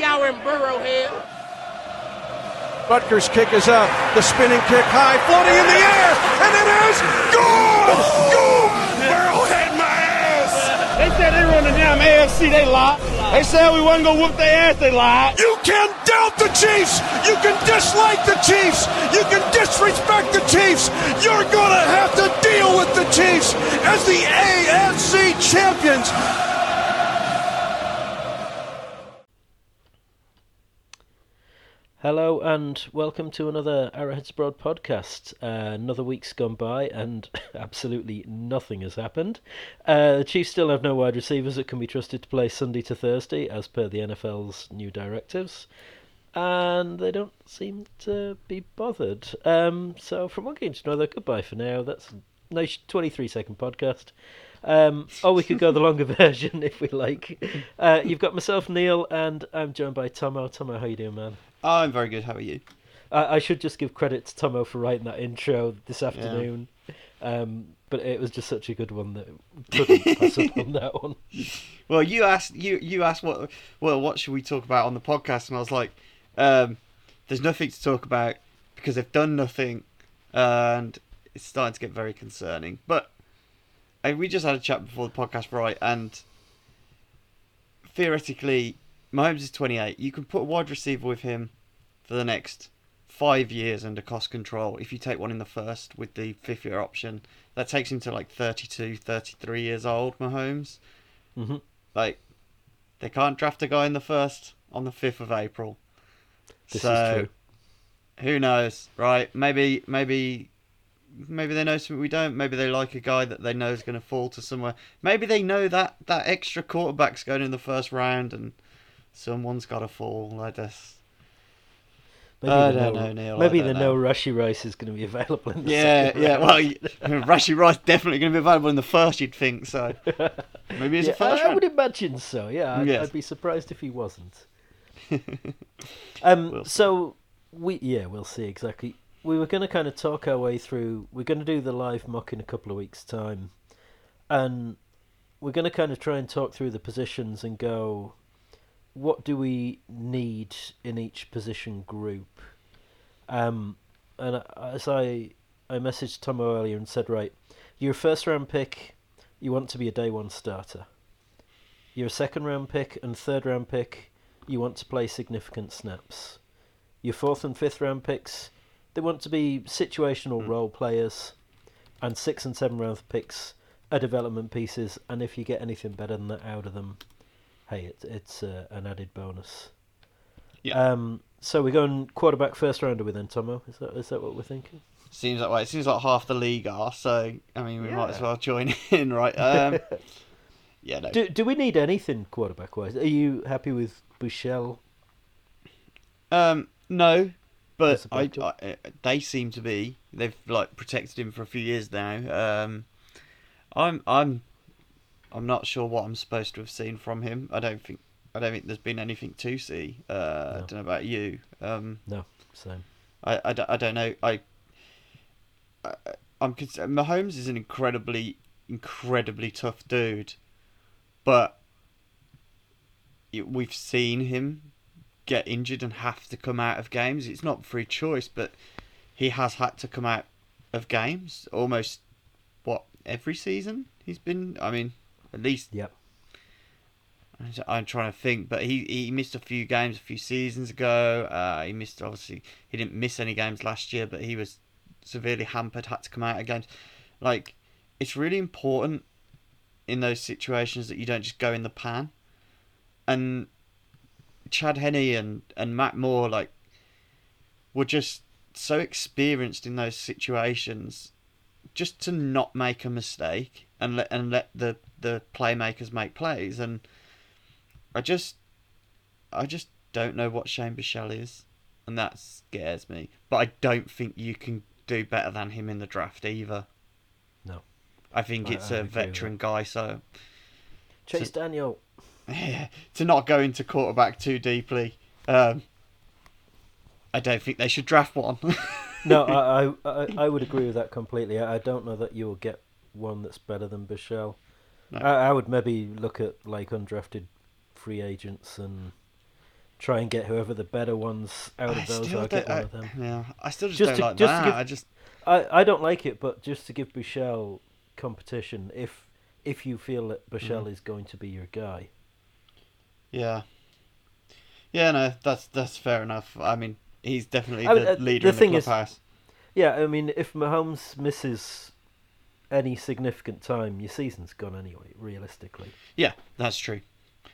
see y'all in Burrowhead. Butker's kick is up. The spinning kick high, floating in the air, and it is good! Good! Burrowhead my ass! They said they run the damn AFC, they lied. They said we wasn't gonna whoop their ass, they lied. You can doubt the Chiefs! You can dislike the Chiefs! You can disrespect the Chiefs! You're gonna have to deal with the Chiefs as the AFC champions! Hello and welcome to another Arrowheads Abroad podcast. Uh, another week's gone by and absolutely nothing has happened. Uh, the Chiefs still have no wide receivers that can be trusted to play Sunday to Thursday as per the NFL's new directives. And they don't seem to be bothered. Um, so, from one game to another, goodbye for now. That's a nice 23 second podcast. Um, or we could go the longer version if we like. Uh, you've got myself, Neil, and I'm joined by Tomo. Tomo, how you doing, man? I'm very good. How are you? I, I should just give credit to Tomo for writing that intro this afternoon. Um, but it was just such a good one that couldn't pass up on that one. Well, you asked you you asked what well what should we talk about on the podcast, and I was like, um, there's nothing to talk about because they've done nothing, and it's starting to get very concerning. But and we just had a chat before the podcast, right? And theoretically, Mahomes is 28. You can put a wide receiver with him for the next five years under cost control. If you take one in the first with the fifth year option, that takes him to like 32, 33 years old, Mahomes. hmm Like, they can't draft a guy in the first on the 5th of April. This so, is true. who knows, right? Maybe, maybe. Maybe they know something we don't. Maybe they like a guy that they know is going to fall to somewhere. Maybe they know that that extra quarterback's going in the first round, and someone's got to fall. I just Maybe I don't no, know, Neil, Maybe the know. no Rashee Rice is going to be available in the Yeah, second yeah. round. Well, Rashee Rice definitely going to be available in the first. You'd think so. Maybe it's Yeah, a first I, I round. would imagine so. Yeah, I'd, Yes. I'd be surprised if he wasn't. Um, We'll so we yeah, we'll see exactly. We were going to kind of talk our way through. We're going to do the live mock in a couple of weeks' time, and we're going to kind of try and talk through the positions and go, what do we need in each position group? Um, and as I I messaged Tomo earlier and said, right, you're a first round pick, you want to be a day one starter. You're a second round pick and third round pick, you want to play significant snaps. Your fourth and fifth round picks, they want to be situational role players, and six and seven round picks are development pieces. And if you get anything better than that out of them, hey, it, it's uh, an added bonus. Yeah. Um. So we're going quarterback first rounder with then Tomo. Is that is that what we're thinking? Seems that way. It seems like half the league are. So I mean, we might as well join in, right? Um, yeah. No. Do do we need anything quarterback wise? Are you happy with Buechele? Um, no, but I? I, they seem to be. They've like protected him for a few years now. Um, I'm, I'm, I'm not sure what I'm supposed to have seen from him. I don't think, I don't think there's been anything to see. Uh, I don't know about you. Um, No, same. I, I, don't- I don't know. I, I I'm concerned. Mahomes is an incredibly, incredibly tough dude, but we've seen him get injured and have to come out of games. It's not free choice, but he has had to come out of games almost what every season he's been. I mean, at least Yep. I'm trying to think, but he, he missed a few games a few seasons ago. Uh, he missed obviously he didn't miss any games last year, but he was severely hampered, had to come out of games. Like it's really important in those situations that you don't just go in the pan. And Chad Henne and and Matt Moore like were just so experienced in those situations, just to not make a mistake and let and let the the playmakers make plays and. I just, I just don't know what Shane Buechele is, and that scares me. But I don't think you can do better than him in the draft either. No. I think I- it's I a veteran guy, so Chase Daniel. Yeah, to not go into quarterback too deeply, um, I don't think they should draft one. No, I, I I would agree with that completely. I I don't know that you'll get one that's better than Buechele. No. I, I would maybe look at like undrafted free agents and try and get whoever the better ones out I of those. get one I- of them. Yeah, I still just, Just don't to- like just that. give- I just I, I don't like it, but just to give Buechele competition, if if you feel that Buechele Mm. is going to be your guy, yeah, yeah. No, that's that's fair enough. I mean, he's definitely I mean, the uh, leader the in the thing is- yeah. I mean, if Mahomes misses any significant time, your season's gone anyway. Realistically, Yeah, that's true.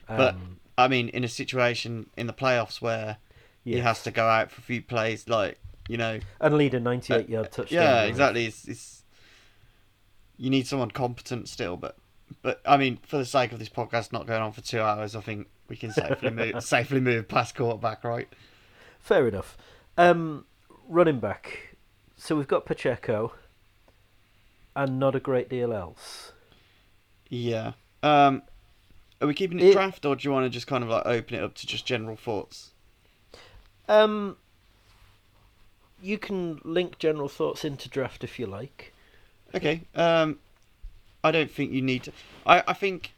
um, But I mean, in a situation in the playoffs where he yes. has to go out for a few plays, like you know, and lead a ninety-eight yard touchdown. Uh, yeah, drive. exactly. It's, it's you need someone competent still, but but I mean, for the sake of this podcast not going on for two hours, I think we can safely move safely move past quarterback, right? Fair enough. Um, running back. So we've got Pacheco, and not a great deal else. Yeah. Um, are we keeping it, It- draft, or do you want to just kind of like open it up to just general thoughts? Um, you can link general thoughts into draft if you like. Okay. Um, I don't think you need to. I I think,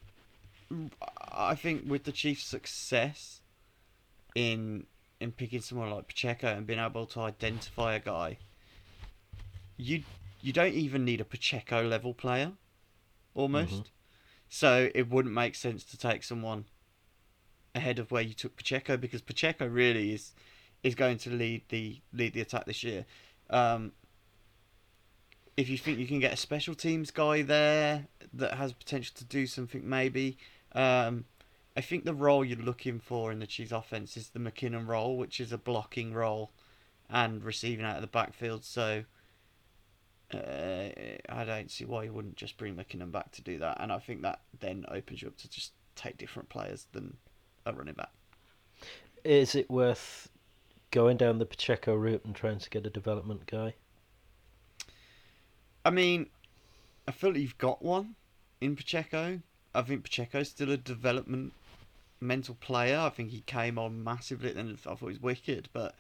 I think with the Chiefs' success in in picking someone like Pacheco and being able to identify a guy, you you don't even need a Pacheco level player, almost. Mhm. So it wouldn't make sense to take someone ahead of where you took Pacheco because Pacheco really is is going to lead the lead the attack this year. Um, if you think you can get a special teams guy there that has potential to do something, maybe. Um, I think the role you're looking for in the Chiefs offense is the McKinnon role, which is a blocking role and receiving out of the backfield. So uh, I don't see why you wouldn't just bring McKinnon back to do that. And I think that then opens you up to just take different players than a running back. Is it worth going down the Pacheco route and trying to get a development guy? I mean, I feel like you've got one in Pacheco. I think Pacheco's still a development mental player. I think he came on massively and I thought he was wicked, but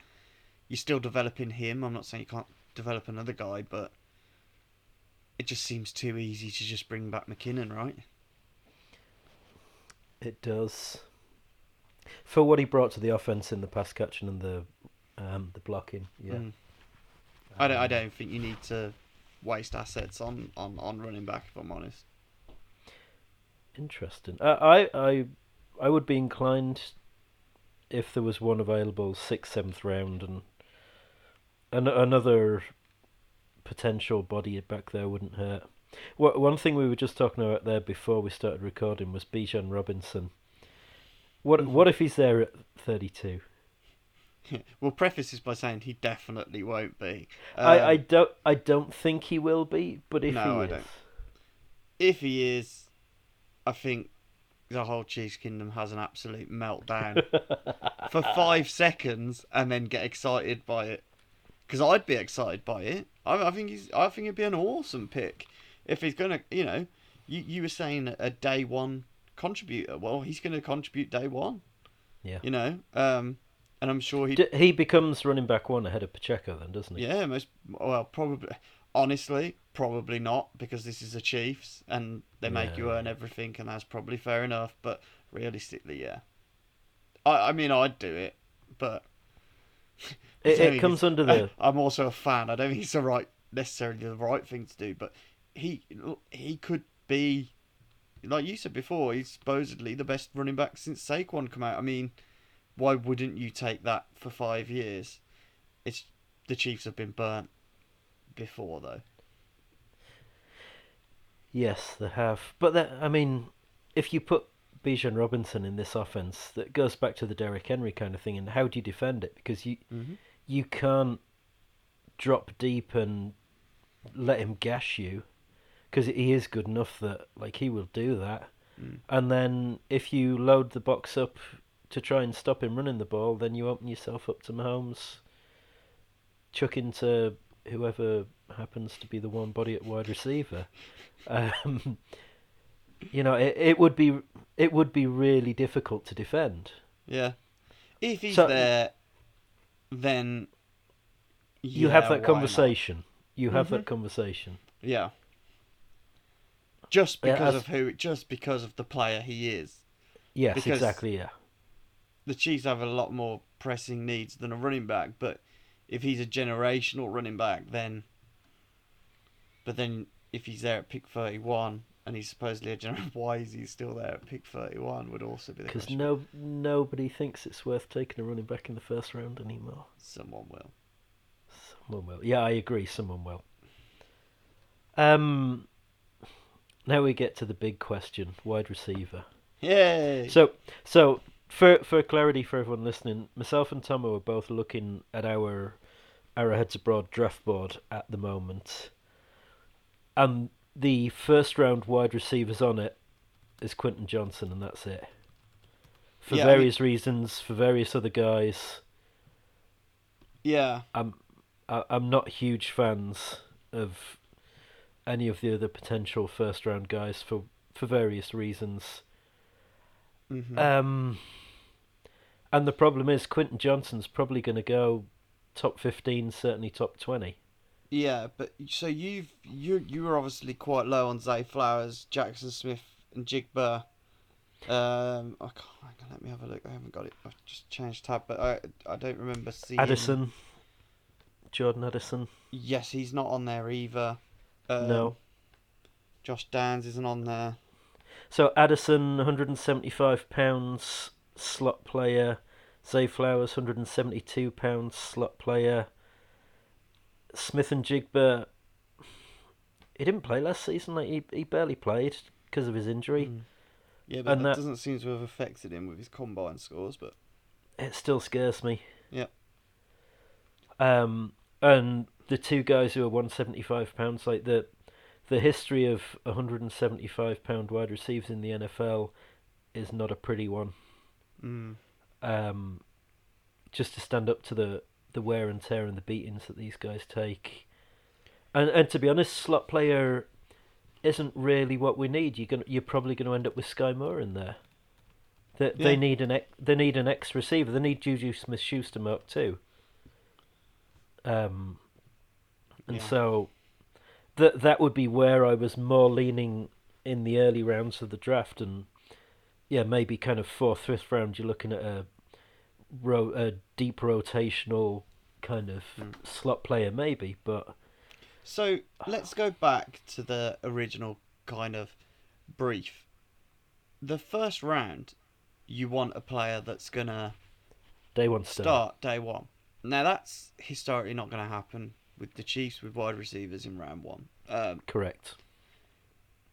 you're still developing him. I'm not saying you can't develop another guy, but it just seems too easy to just bring back McKinnon, right? It does. For what he brought to the offense in the pass catching and the um, the blocking, yeah. Mm. I don't. I Um, don't think you need to waste assets on on on running back. If I'm honest. Interesting. I, I I I would be inclined if there was one available sixth, seventh round, and an, another potential body back there wouldn't hurt. One thing we were just talking about there before we started recording was Bijan Robinson. What Mhm. what if he's there at thirty two? we'll preface this by saying he definitely won't be. I, I Um, don't I don't think he will be, but if No, he I is, don't. if he is, I think the whole Chiefs Kingdom has an absolute meltdown for five seconds and then get excited by it. Because I'd be excited by it. I, I think he's. I think it'd be an awesome pick if he's gonna. You know, you you were saying a day one contributor. Well, he's gonna contribute day one. Yeah. You know, um, and I'm sure he. D- he becomes running back one ahead of Pacheco, then doesn't he? Yeah, most well, probably. Honestly, probably not because this is the Chiefs and they make you earn everything, and that's probably fair enough. But realistically, yeah, I I mean I'd do it, but It, it comes under the I'm also a fan. I don't think it's the right necessarily the right thing to do, but he he could be like you said before. He's supposedly the best running back since Saquon come out. I mean, why wouldn't you take that for five years? It's the Chiefs have been burnt before though. Yes, they have. But that, I mean, if you put Bijan Robinson in this offense, that goes back to the Derrick Henry kind of thing. And how do you defend it? Because you Mm-hmm. you can't drop deep and let him gash you, because he is good enough that like he will do that. Mm. And then if you load the box up to try and stop him running the ball, then you open yourself up to Mahomes chucking to whoever happens to be the one body at wide receiver. Um, you know, it, it would be it would be really difficult to defend. Yeah, if he's So- there, then You yeah, have why that not? conversation. You have Mhm. that conversation. Yeah. Just Yeah, because as- of who, just because of the player he is. Yes, Because- exactly. Yeah. the Chiefs have a lot more pressing needs than a running back. But if he's a generational running back, then. But then if he's there at pick thirty-one and he's supposedly a general, why is he still there at pick thirty-one? Would also be the Because no nobody thinks it's worth taking a running back in the first round anymore. Someone will. Someone will. Yeah, I agree. Someone will. Um. Now we get to the big question: wide receiver. Yay! So, so for for clarity for everyone listening, myself and Tomo are both looking at our Arrowheads Abroad draft board at the moment, and the first round wide receivers on it is Quentin Johnston, and that's it. For Yeah, I mean- various reasons, for various other guys, yeah. I'm I, I'm not huge fans of any of the other potential first round guys for for various reasons. hmm Um, and the problem is Quentin Johnston's probably going to go top fifteen, certainly top twenty. Yeah, but so you've you you were obviously quite low on Zay Flowers, Jackson Smith, and Jigba. Um, I can't, let me have a look. I haven't got it. I've just changed tab, but I I don't remember seeing. Addison, Jordan Addison, Yes, he's not on there either. Um, no. Josh Downs isn't on there. So Addison, one hundred and seventy-five pounds slot player. Zay Flowers, hundred and seventy-two pounds slot player. Smith-Njigba. He didn't play last season. Like he he barely played because of his injury. Mm. Yeah, but And that, that- doesn't seem to have affected him with his combine scores. But it still scares me. Yep. Um, and the two guys who are one seventy five pounds, like the the history of hundred and seventy five pound wide receivers in the NFL is not a pretty one. mm, Um, just to stand up to the the wear and tear and the beatings that these guys take. And and to be honest, slot player isn't really what we need. You're gonna you're probably going to end up with Skyy Moore in there. They, they Yeah. need an ex, they need an X receiver. They need Juju Smith Schuster Mark too. Um, and Yeah. so that that would be where I was more leaning in the early rounds of the draft, and yeah, maybe kind of fourth, fifth round. You're looking at a ro- a deep rotational kind of Hmm. slot player, maybe, but So let's go back to the original kind of brief. The first round, you want a player that's gonna day one start. start day one. Now that's historically not going to happen with the Chiefs with wide receivers in round one. Um, Correct.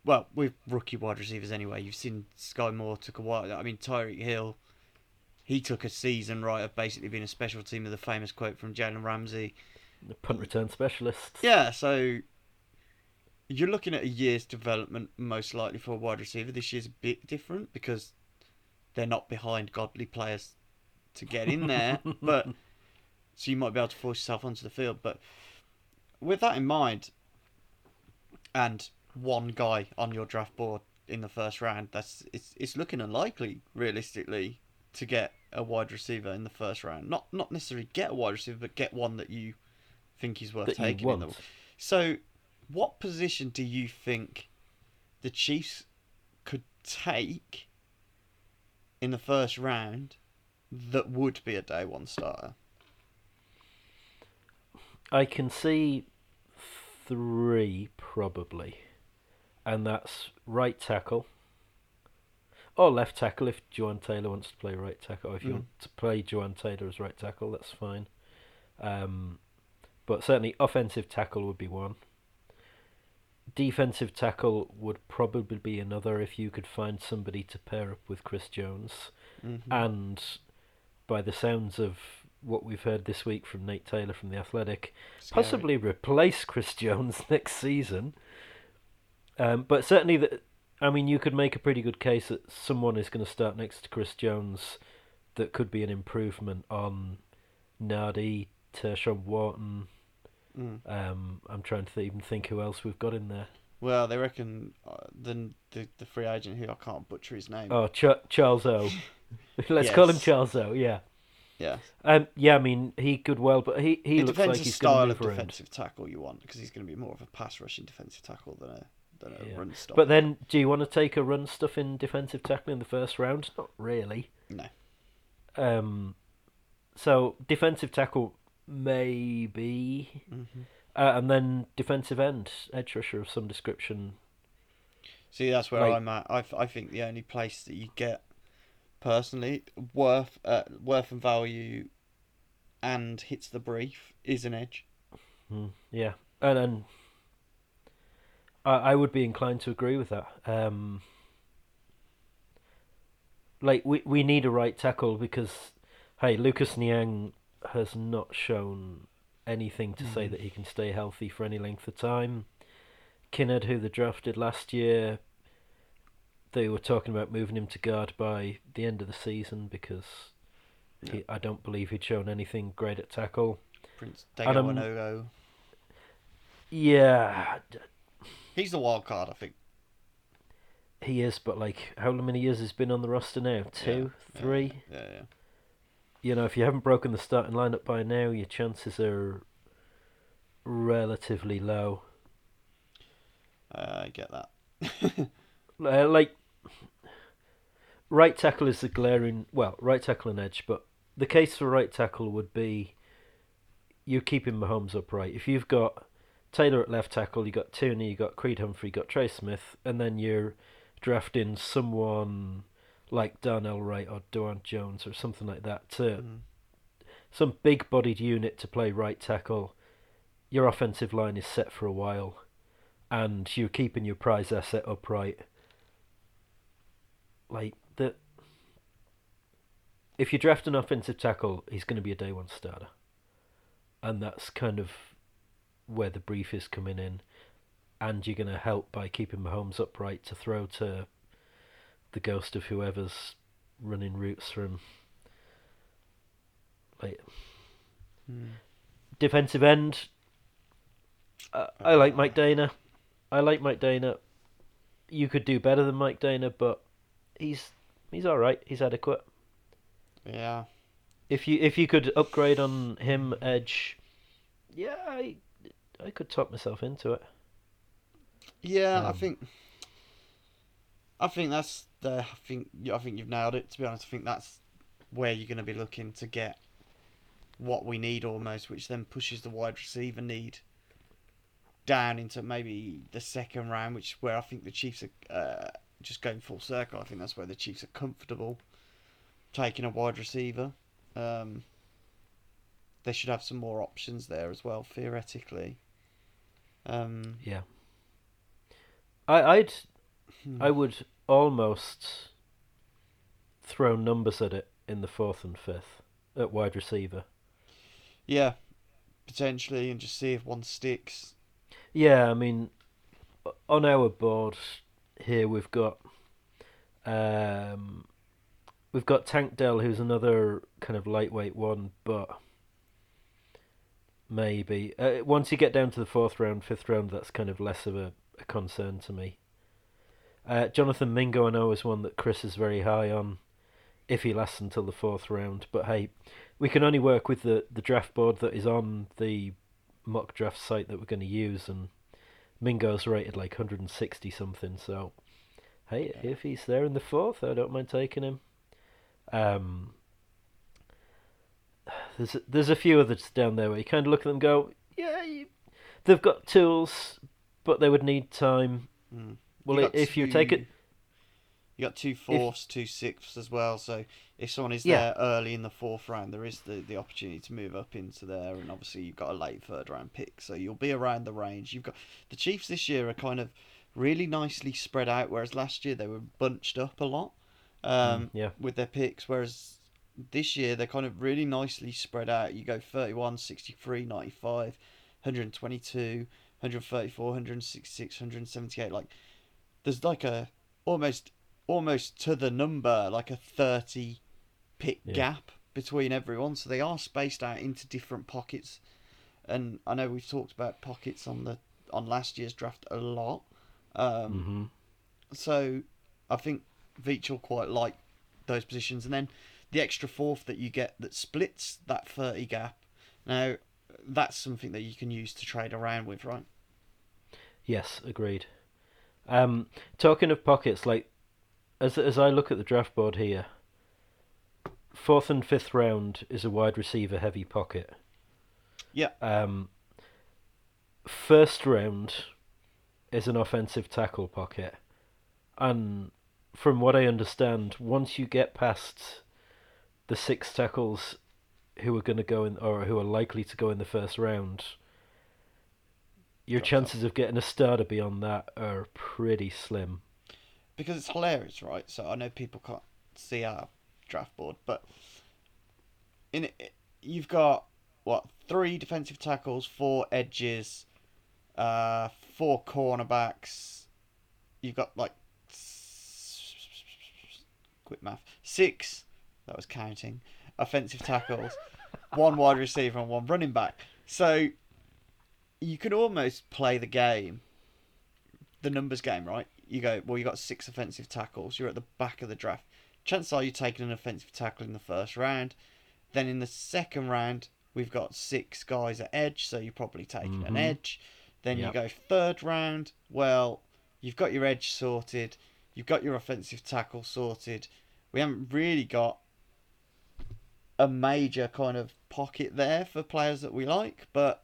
well, with rookie wide receivers anyway. You've seen Skyy Moore took a while. I mean Tyreek Hill, he took a season right of basically being a special team with a famous quote from Jalen Ramsey. The punt return specialist. Yeah, so you're looking at a year's development most likely for a wide receiver. This year's a bit different because they're not behind godly players to get in there, but so you might be able to force yourself onto the field. But with that in mind, and one guy on your draft board in the first round, that's it's it's looking unlikely realistically to get a wide receiver in the first round. Not not necessarily get a wide receiver, but get one that you think is worth that you taking. In the, want. so, what position do you think the Chiefs could take in the first round that would be a day one starter? I can see three probably, and that's right tackle or left tackle if Jawaan Taylor wants to play right tackle. Or if you Mm. want to play Jawaan Taylor as right tackle, that's fine. Um, but certainly offensive tackle would be one. Defensive tackle would probably be another if you could find somebody to pair up with Chris Jones. Mm-hmm. And by the sounds of what we've heard this week from Nate Taylor from The Athletic, possibly replace Chris Jones next season. Um, but certainly, the, I mean, you could make a pretty good case that someone is going to start next to Chris Jones that could be an improvement on Nardi, Tershawn Wharton. Mm. Um, I'm trying to th- even think who else we've got in there. Well, they reckon uh, the, the the free agent who I can't butcher his name. Oh, Ch- Charles O. Let's call him Charles O. Yeah. yeah, Um, yeah, I mean, he could well, but he, he it looks like he's going style of defensive tackle you want because he's going to be more of a pass rushing defensive tackle than a Yeah. run. But then, do you want to take a run stuff in defensive tackle in the first round? Not really. no, Um, so defensive tackle maybe, Mm-hmm. uh, and then defensive end, edge rusher of some description. See, that's where Like- I'm at. I, I think the only place that you get personally worth uh, worth and value and hits the brief is an edge. Hmm, yeah, and and I I would be inclined to agree with that. Um, like we we need a right tackle because hey, Lucas Niang has not shown anything to say that he can stay healthy for any length of time. Kinnard, who they drafted last year, they were talking about moving him to guard by the end of the season because he, I don't believe he'd shown anything great at tackle. Prince Tega Yeah, He's the wild card, I think. He is, but like, how many years has been on the roster now? Two, Yeah, three. Yeah, yeah. You know, if you haven't broken the starting lineup by now, your chances are relatively low. Uh, I get that. Uh, like, right tackle is the glaring. Well, right tackle and edge, but the case for right tackle would be you're keeping Mahomes upright. If you've got Taylor at left tackle, you got Thuney, you got Creed Humphrey, you got Trey Smith, and then you're drafting someone like Darnell Wright or Dawand Jones or something like that to Mm. some big bodied unit to play right tackle, your offensive line is set for a while and you're keeping your prize asset upright. Like the if you draft an offensive tackle, he's going to be a day one starter. And that's kind of where the brief is coming in. And you're going to help by keeping Mahomes upright to throw to the ghost of whoever's running routes from like Mm. defensive end. Uh, I like Mike Danna. I like Mike Danna. You could do better than Mike Danna, but he's he's all right. He's adequate. Yeah. If you if you could upgrade on him, Edge, yeah, I I could talk myself into it. Yeah, I Um, think. I think that's the. I think I think you've nailed it. To be honest, I think that's where you're going to be looking to get what we need almost, which then pushes the wide receiver need down into maybe the second round, which is where I think the Chiefs are uh, just going full circle. I think that's where the Chiefs are comfortable taking a wide receiver. Um, they should have some more options there as well, theoretically. Um, Yeah. I I'd hmm. I would almost throw numbers at it in the fourth and fifth at wide receiver. Yeah, potentially, and just see if one sticks. Yeah, I mean, on our board here we've got um, we've got Tank Dell, who's another kind of lightweight one, but maybe uh, once you get down to the fourth round, fifth round, that's kind of less of a, a concern to me. Uh, Jonathan Mingo, I know, is one that Chris is very high on. If he lasts until the fourth round, but hey, we can only work with the, the draft board that is on the mock draft site that we're going to use, and Mingo's rated like 160 something. So, hey, if he's there in the fourth, I don't mind taking him. Um, there's a, there's a few others down there where you kind of look at them, and go, yeah, you, they've got tools, but they would need time. Mm. Well, got if you take it, you got two fourths, two sixths as well. So if someone is Yeah. there early in the fourth round, there is the, the opportunity to move up into there, and obviously you've got a late third round pick, so you'll be around the range. You've got the Chiefs this year are kind of really nicely spread out, whereas last year they were bunched up a lot um, Mm, yeah. with their picks, whereas this year they're kind of really nicely spread out. You go 31, 63, 95, 122, 134, 166, 178. Like there's like a almost almost to the number like a 30 pick Yeah. gap between everyone so they are spaced out into different pockets and i know we've talked about pockets on the on last year's draft a lot um, hmm so I think Veach will quite like those positions, and then the extra fourth that you get that splits that thirty gap. Now that's something that you can use to trade around with, right? Yes, agreed. Um, talking of pockets, like as as I look at the draft board here, fourth and fifth round is a wide receiver heavy pocket. Yeah. Um, first round is an offensive tackle pocket, and from what I understand, once you get past the six tackles who are going to go in or who are likely to go in the first round, your Drops chances of getting a starter beyond that are pretty slim. because it's hilarious, right? So I know people can't see our draft board, but in it, you've got what three defensive tackles, four edges, uh, four cornerbacks. You've got like quick math six. That was counting offensive tackles, one wide receiver, and one running back. So you could almost play the game, the numbers game, right? You go, well, you got six offensive tackles. You're at the back of the draft. Chances are you're taking an offensive tackle in the first round. Then in the second round, we've got six guys at edge, so you're probably taking an Mhm. edge. Then Yep. you go third round. Well, you've got your edge sorted. You've got your offensive tackle sorted. We haven't really got a major kind of pocket there for players that we like, but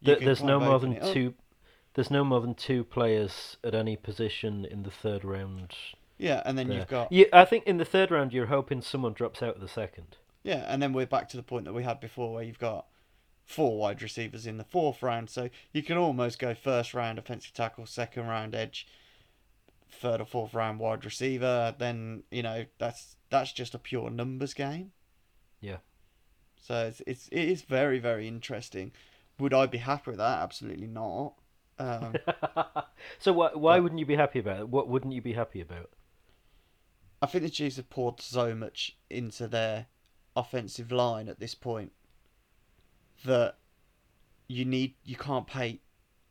you Th- there's no more than two. There's no more than two players at any position in the third round. Yeah, and then there. you've got Yeah, I think in the third round you're hoping someone drops out of the second. Yeah, and then we're back to the point that we had before where you've got four wide receivers in the fourth round. So you can almost go first round offensive tackle, second round edge, third or fourth round wide receiver. Then, you know, that's that's just a pure numbers game. Yeah. So it's it's it is very, very interesting. Would I be happy with that? Absolutely not. Um, so why why But- wouldn't you be happy about it? What wouldn't you be happy about? I think the Chiefs have poured so much into their offensive line at this point that you need you can't pay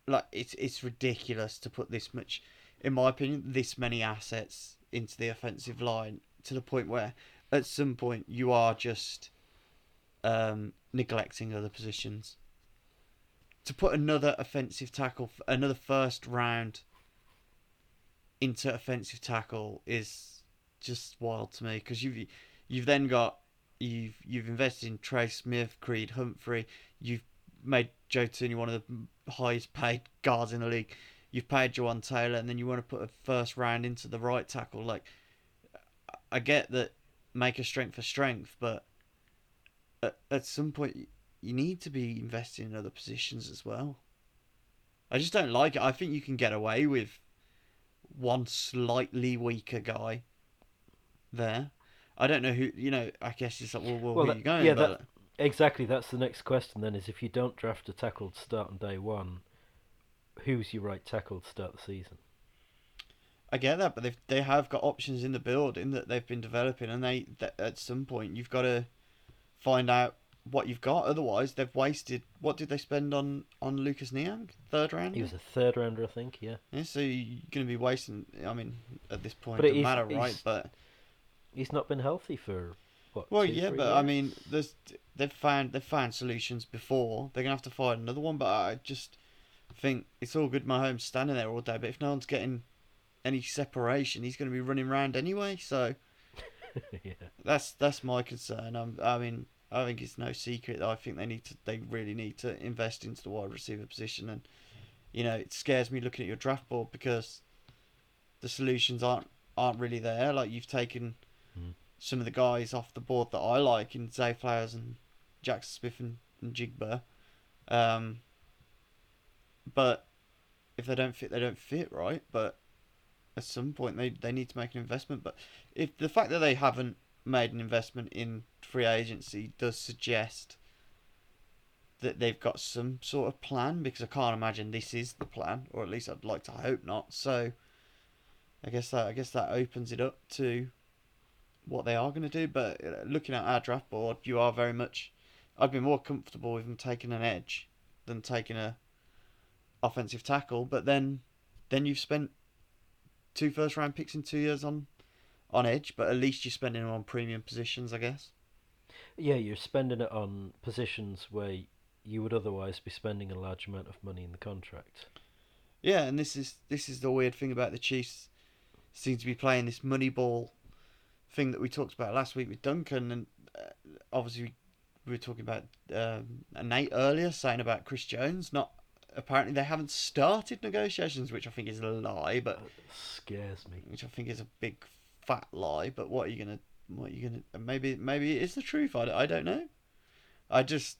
like it's it's ridiculous to put this much in my opinion this many assets into the offensive line to the point where at some point you are just um, neglecting other positions to put another offensive tackle another first round into offensive tackle is just wild to me because you've you've then got you've you've invested in Trey Smith, Creed Humphrey, you've made Joe Thuney one of the highest paid guards in the league. You've paid Jawaan Taylor, and then you want to put a first round into the right tackle. Like, I get that make a strength for strength, but at, at some point you need to be investing in other positions as well. I just don't like it. I think you can get away with one slightly weaker guy there. I don't know who. You know, I guess it's like, well, well, Well, who that- you going? yeah, that- Exactly. That's the next question. Then is if you don't draft a tackle to start on day one, who's your right tackle to start the season? I get that, but they they have got options in the building that they've been developing, and they that at some point you've got to find out what you've got. Otherwise, they've wasted. What did they spend on on Lucas Niang? Third round. He was a third rounder, I think. Yeah. Yeah, so you're going to be wasting. I mean, at this point, But it doesn't matter, right? he's- But He's not been healthy for what? well, two, yeah, but I mean, there's they've found they've found solutions before. They're gonna have to find another one. But I just think it's all good. My home standing there all day, but if no one's getting any separation, he's going to be running around anyway. So yeah. that's that's my concern. I'm, I mean, I think it's no secret that I think they need to. They really need to invest into the wide receiver position, and you know, it scares me looking at your draft board because the solutions aren't aren't really there. Like you've taken Mm. some of the guys off the board that I like in Zay Flowers and Jaxon Smith and, and Jigba. Um, but if they don't fit, they don't fit, right? But at some point, they, they need to make an investment. But if the fact that they haven't made an investment in free agency does suggest that they've got some sort of plan, because I can't imagine this is the plan, or at least I'd like to hope not. So I guess that I guess that opens it up to what they are going to do. But uh, looking at our draft board, you are very much. I'd be more comfortable with them taking an edge than taking a offensive tackle. But then, then you've spent two first round picks in two years on on edge. But at least you're spending them on premium positions, I guess. Yeah, you're spending it on positions where you would otherwise be spending a large amount of money in the contract. Yeah, and this is this is the weird thing about the Chiefs. Seem to be playing this money ball thing that we talked about last week with Duncan, and uh, obviously we were talking about um, Nate earlier saying about Chris Jones. Not apparently they haven't started negotiations, which I think is a lie, but oh, Scares me. which I think is a big fat lie. But what are you gonna? What are you gonna? Maybe maybe it is the truth. I, I don't know. I just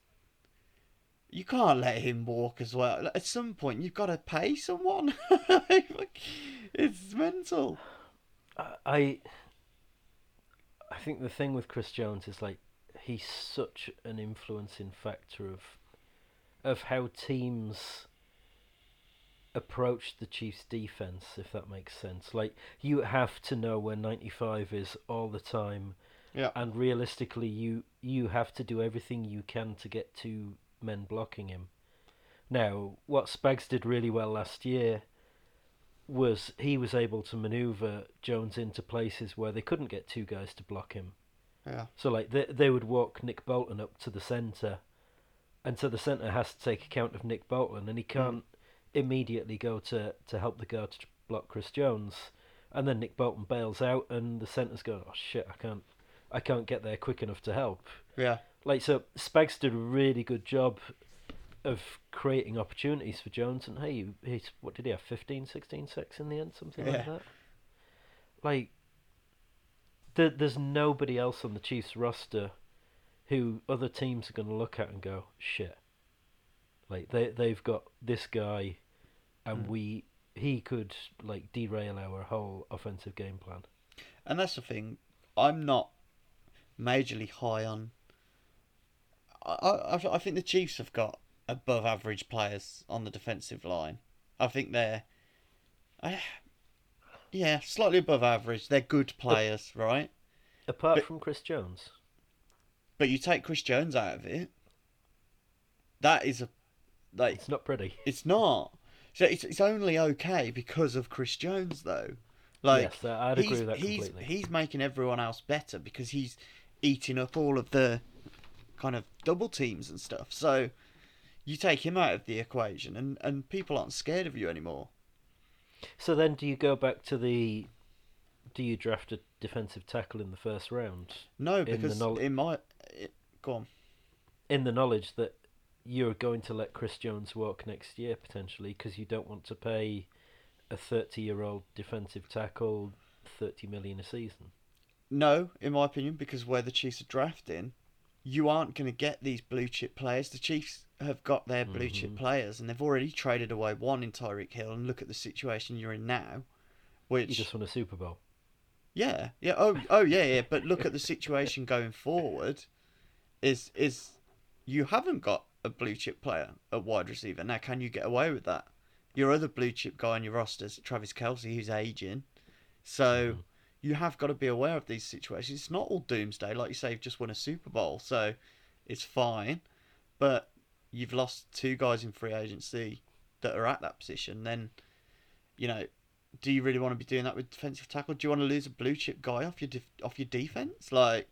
you can't let him walk as well. At some point, you've got to pay someone. it's mental. I I think the thing with Chris Jones is like he's such an influencing factor of of how teams approach the Chiefs defense if that makes sense like you have to know where 95 is all the time Yeah. and realistically you you have to do everything you can to get two men blocking him now what Spags did really well last year was he was able to maneuver Jones into places where they couldn't get two guys to block him. Yeah. So like they they would walk Nick Bolton up to the centre, and so the centre has to take account of Nick Bolton, and he hmm. can't immediately go to to help the guard to block Chris Jones, and then Nick Bolton bails out, and the centre's going, oh shit, I can't I can't get there quick enough to help. Yeah. Like so, Spags did a really good job of creating opportunities for Jones, and hey, he's what did he have? 15, 16 sacks in the end, something like Yeah. that. Like, there, there's nobody else on the Chiefs roster who other teams are going to look at and go, shit. Like they they've got this guy, and Mm. we he could like derail our whole offensive game plan. And that's the thing. I'm not majorly high on. I, I, I think the Chiefs have got above average players on the defensive line. I think they're. I, yeah, slightly above average. They're good players, right? Apart But- from Chris Jones, But you take Chris Jones out of it. That is a. Like, it's not pretty. it's not. So it's, it's only okay because of Chris Jones, though. Like, yes, I'd he's, agree with that he's, completely. He's making everyone else better because he's eating up all of the kind of double teams and stuff. So you take him out of the equation and, and people aren't scared of you anymore. So then, do you go back to the? Do you draft a defensive tackle in the first round No, the because knowl- in my. It, go on. in the knowledge that you're going to let Chris Jones walk next year potentially because you don't want to pay a 30-year-old defensive tackle 30 million a season? No, in my opinion, because where the Chiefs are drafting, you aren't going to get these blue chip players. The Chiefs have got their blue chip Mhm. players, and they've already traded away one in Tyreek Hill. And look at the situation you're in now, which You just won a Super Bowl. Yeah, yeah. Oh, oh, yeah, yeah. But look at the situation going forward. Is is you haven't got a blue chip player at wide receiver now? Can you get away with that? Your other blue chip guy on your roster is Travis Kelce, who's aging. So Mhm. you have got to be aware of these situations. It's not all doomsday, like you say. You've just won a Super Bowl, so it's fine. But you've lost two guys in free agency that are at that position. Then, you know, do you really want to be doing that with defensive tackle? Do you want to lose a blue chip guy off your def- off your defense? Like,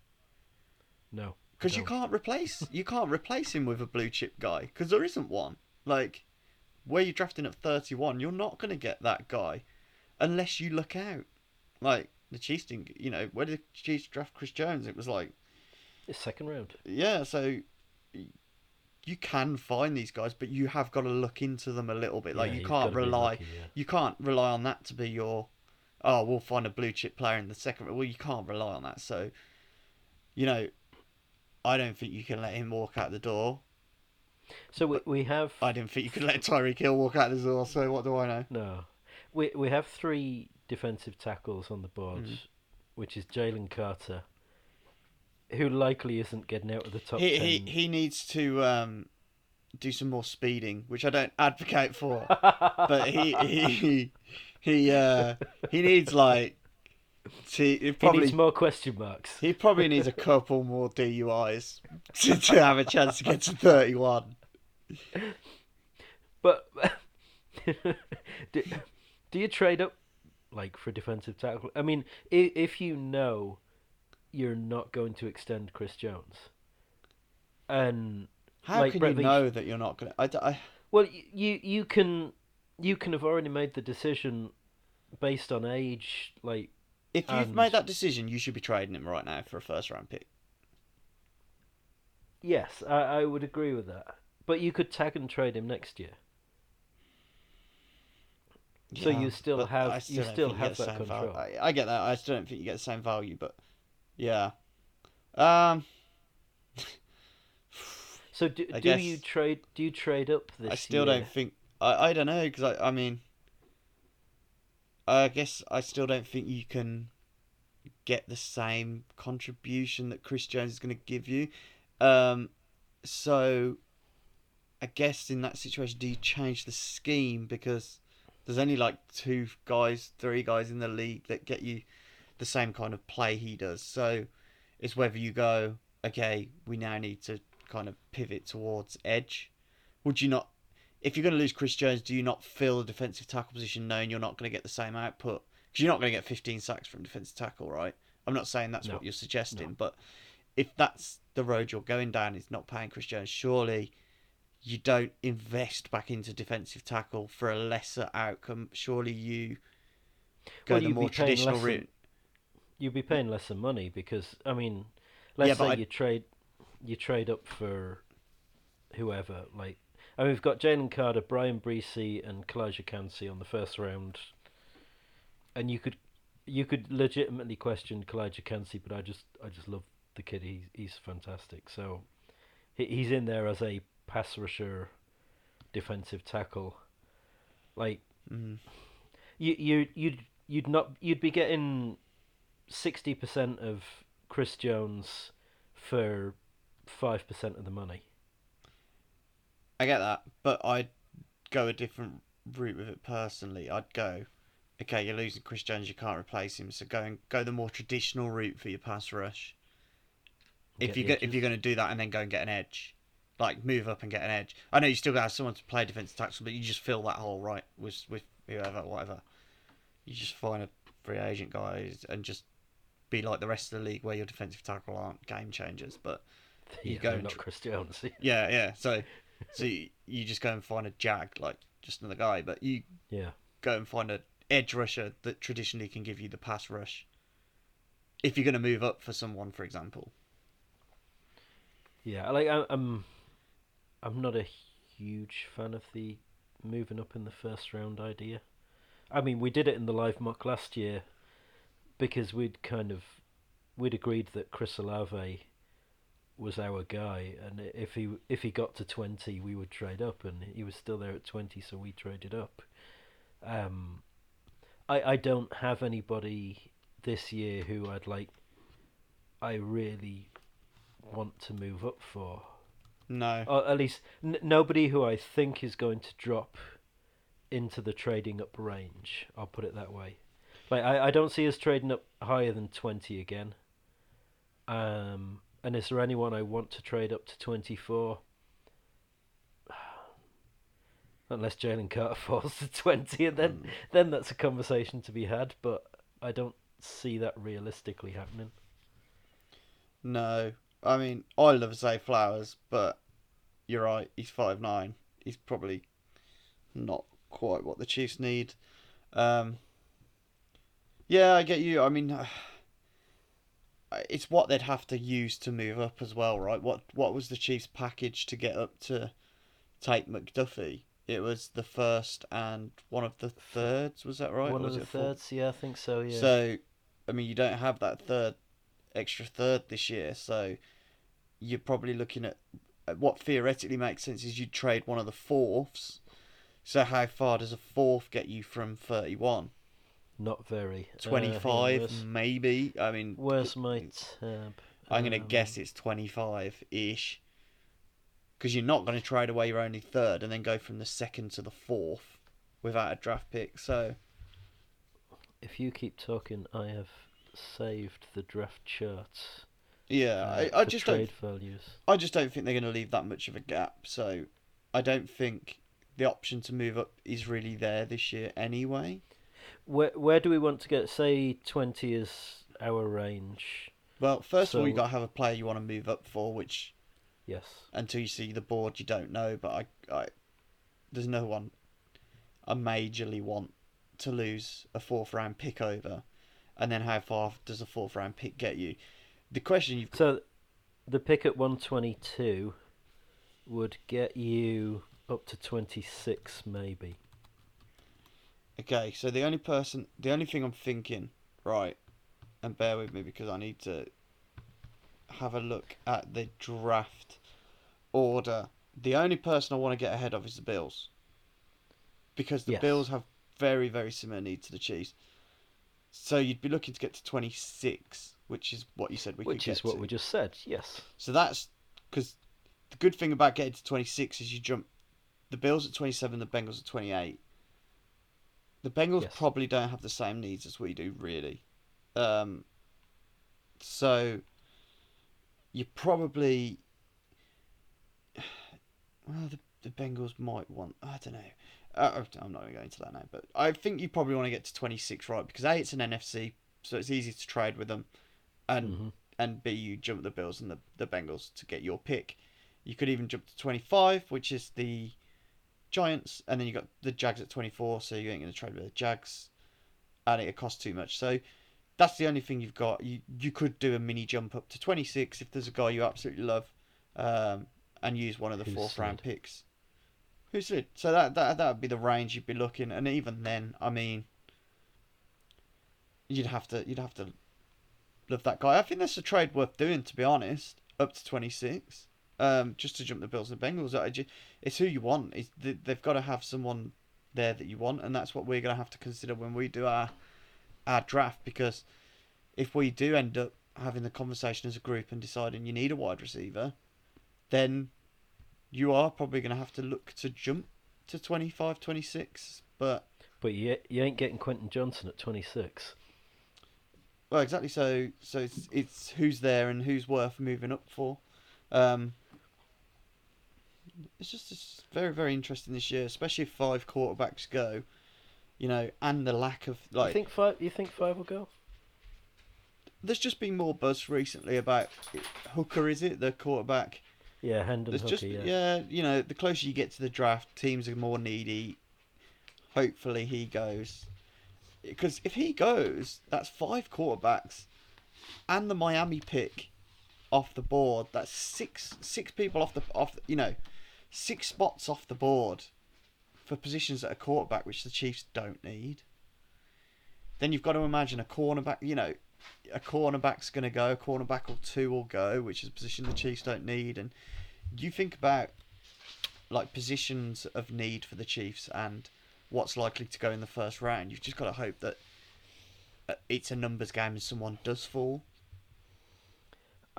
No. Because you can't replace you can't replace him with a blue chip guy because there isn't one. Like, where you're drafting at 31, you're not going to get that guy unless you look out. Like the Chiefs didn't, you know, where did the Chiefs draft Chris Jones? It was like, It's second round. yeah, so you can find these guys, but you have got to look into them a little bit. Like Yeah, you can't rely lucky, yeah. you can't rely on that to be your oh we'll find a blue chip player in the second well you can't rely on that so you know i don't think you can let him walk out the door So we, we have i didn't think you could let Tyreek Hill walk out the door so what do i know no, we we have three defensive tackles on the board, Mhm. which is Jalen Carter, who likely isn't getting out of the top he, ten. he he needs to um do some more speeding which i don't advocate for but he he he uh he needs like to he He probably needs more question marks. he probably needs a couple more DUIs to, to have a chance to get to 31 But do, do you trade up like for defensive tackle? I mean, if, if you know you're not going to extend Chris Jones, and How Like can Brett you Veach- know that you're not gonna? I, d- I- well, you you can you can have already made the decision based on age, like if you've And- made that decision, you should be trading him right now for a first round pick. Yes, I, I would agree with that. But you could tag and trade him next year. So you still have- I you still have that control. I, I get that. I still don't think you get the same value, but yeah. Um, So do, I do you trade? Do you trade up this I still year? don't think. I, I don't know because I I mean. I guess I still don't think you can get the same contribution that Chris Jones is going to give you. Um, so I guess in that situation, do you change the scheme because there's only like two guys, three guys in the league that get you the same kind of play he does. So it's whether you go, okay, we now need to kind of pivot towards edge. Would you not, if you're going to lose Chris Jones, do you not fill the defensive tackle position knowing you're not going to get the same output? Because you're not going to get 15 sacks from defensive tackle, right? I'm not saying that's No. what you're suggesting, but if that's the road you're going down, is not paying Chris Jones, surely you don't invest back into defensive tackle for a lesser outcome. Surely you go Well, the more traditional route. You'd be paying less than money because I mean, let's Yeah, say I- you trade, you trade up for whoever. Like, I mean, we've got Jalen Carter, Bryan Bresee, and Calijah Kancey on the first round, and you could, you could legitimately question Calijah Kancey, but I just, I just love the kid. He's he's fantastic. So, he, he's in there as a pass rusher, defensive tackle. Like, Mm. you you you'd you'd not you'd be getting sixty percent of Chris Jones for five percent of the money. I get that, but I'd go a different route with it personally. I'd go, okay, you're losing Chris Jones, you can't replace him, so go and go the more traditional route for your pass rush. If you get if you're going to do that and then go and get an edge, like move up and get an edge. I know you still got to have someone to play defensive tackle, but you just fill that hole right with with whoever, whatever. You just find a free agent guys and just be like the rest of the league where your defensive tackle aren't game changers, but You yeah, go and not tr- yeah, yeah. So, so you, you just go and find a jag, like just another guy, but you yeah, go and find a edge rusher that traditionally can give you the pass rush. If you're going to move up for someone, for example, yeah. Like I'm, I'm not a huge fan of the moving up in the first round idea. I mean, we did it in the live mock last year because we'd kind of we'd agreed that Chris Olave was our guy, and if he if he got to twenty, we would trade up, and he was still there at twenty, so we traded up. Um, I I don't have anybody this year who I'd like. I really want to move up for, no. or at least n- nobody who I think is going to drop into the trading up range. I'll put it that way. Like I, I don't see us trading up higher than twenty again. Um, and is there anyone I want to trade up to twenty four? Unless Jalen Carter falls to twenty, and then then that's a conversation to be had. But I don't see that realistically happening. No, I mean I love Zay Flowers, but you're right. He's five nine. He's probably not quite what the Chiefs need. Um, yeah, I get you. I mean, it's what they'd have to use to move up as well, right? What what was the Chiefs' package to get up to take McDuffie? It was the first and one of the thirds. Was that right? One of the it four? thirds, yeah, I think so. Yeah. So, I mean, you don't have that third, extra third this year, so you're probably looking at, at what theoretically makes sense is you trade one of the fourths. So how far does a fourth get you from 31? Not very. Uh, hang 25 where's, maybe? I mean, where's my tab? I'm going to Um, guess it's 25-ish. Because you're not going to trade away your only third and then go from the second to the fourth without a draft pick. So, If you keep talking, I have saved the draft charts. yeah, uh, I, I just don't values. I just don't think they're going to leave that much of a gap. So I don't think the option to move up is really there this year anyway. Where where do we want to get? Say twenty is our range. Well, first of all, you So- got to have a player you want to move up for, which Yes. until you see the board, you don't know. But I, I there's no one I majorly want to lose a fourth round pick over, and then how far does a fourth round pick get you? The question you've So the pick at 122 would get you up to 26, maybe. Okay, so the only person, the only thing I'm thinking, right, and bear with me because I need to have a look at the draft order. The only person I want to get ahead of is the Bills. Because the Yes. Bills have very, very similar needs to the Chiefs. So you'd be looking to get to 26, which is what you said we could. get Which is what to. we just said, yes. So that's because the good thing about getting to 26 is you jump the Bills at 27, the Bengals at 28. The Bengals Yes. probably don't have the same needs as we do, really. Um, so you probably well, the, the Bengals might want. I don't know. Uh, I'm not going to go into that now, but I think you probably want to get to 26, right? Because a, it's an NFC, so it's easy to trade with them, and Mhm. and b, you jump the Bills and the the Bengals to get your pick. You could even jump to 25, which is the Giants, and then you got the Jags at 24, so you ain't going to trade with the Jags, and it costs too much. So that's the only thing you've got. You you could do a mini jump up to 26 if there's a guy you absolutely love, um, and use one of the Who's fourth round picks. Who's slid? So that that that would be the range you'd be looking, and even then, I mean, you'd have to you'd have to love that guy. I think that's a trade worth doing, to be honest. Up to 26, um, just to jump the Bills and Bengals. I ju- It's who you want. It's, they- they've got to have someone there that you want, and that's what we're going to have to consider when we do our our draft. Because if we do end up having the conversation as a group and deciding you need a wide receiver, then you are probably going to have to look to jump to 25, 26. But But you, you ain't getting Quentin Johnston at 26. Well, exactly. So, so it's it's who's there and who's worth moving up for. Um, it's just it's very very interesting this year, especially if five quarterbacks go. You know, and the lack of like. you think five? You think five will go? There's just been more buzz recently about Hooker. Is it the quarterback? Yeah, Hendon There's Hooker. just yeah. yeah, you know, the closer you get to the draft, teams are more needy. Hopefully, he goes. Because if he goes, that's five quarterbacks, and the Miami pick off the board. That's six six people off the off. You know, six spots off the board for positions at a quarterback, which the Chiefs don't need. Then you've got to imagine a cornerback. You know, a cornerback's going to go. A cornerback or two will go, which is a position the Chiefs don't need. And you think about like positions of need for the Chiefs and what's likely to go in the first round. You've just got to hope that uh, it's a numbers game and someone does fall.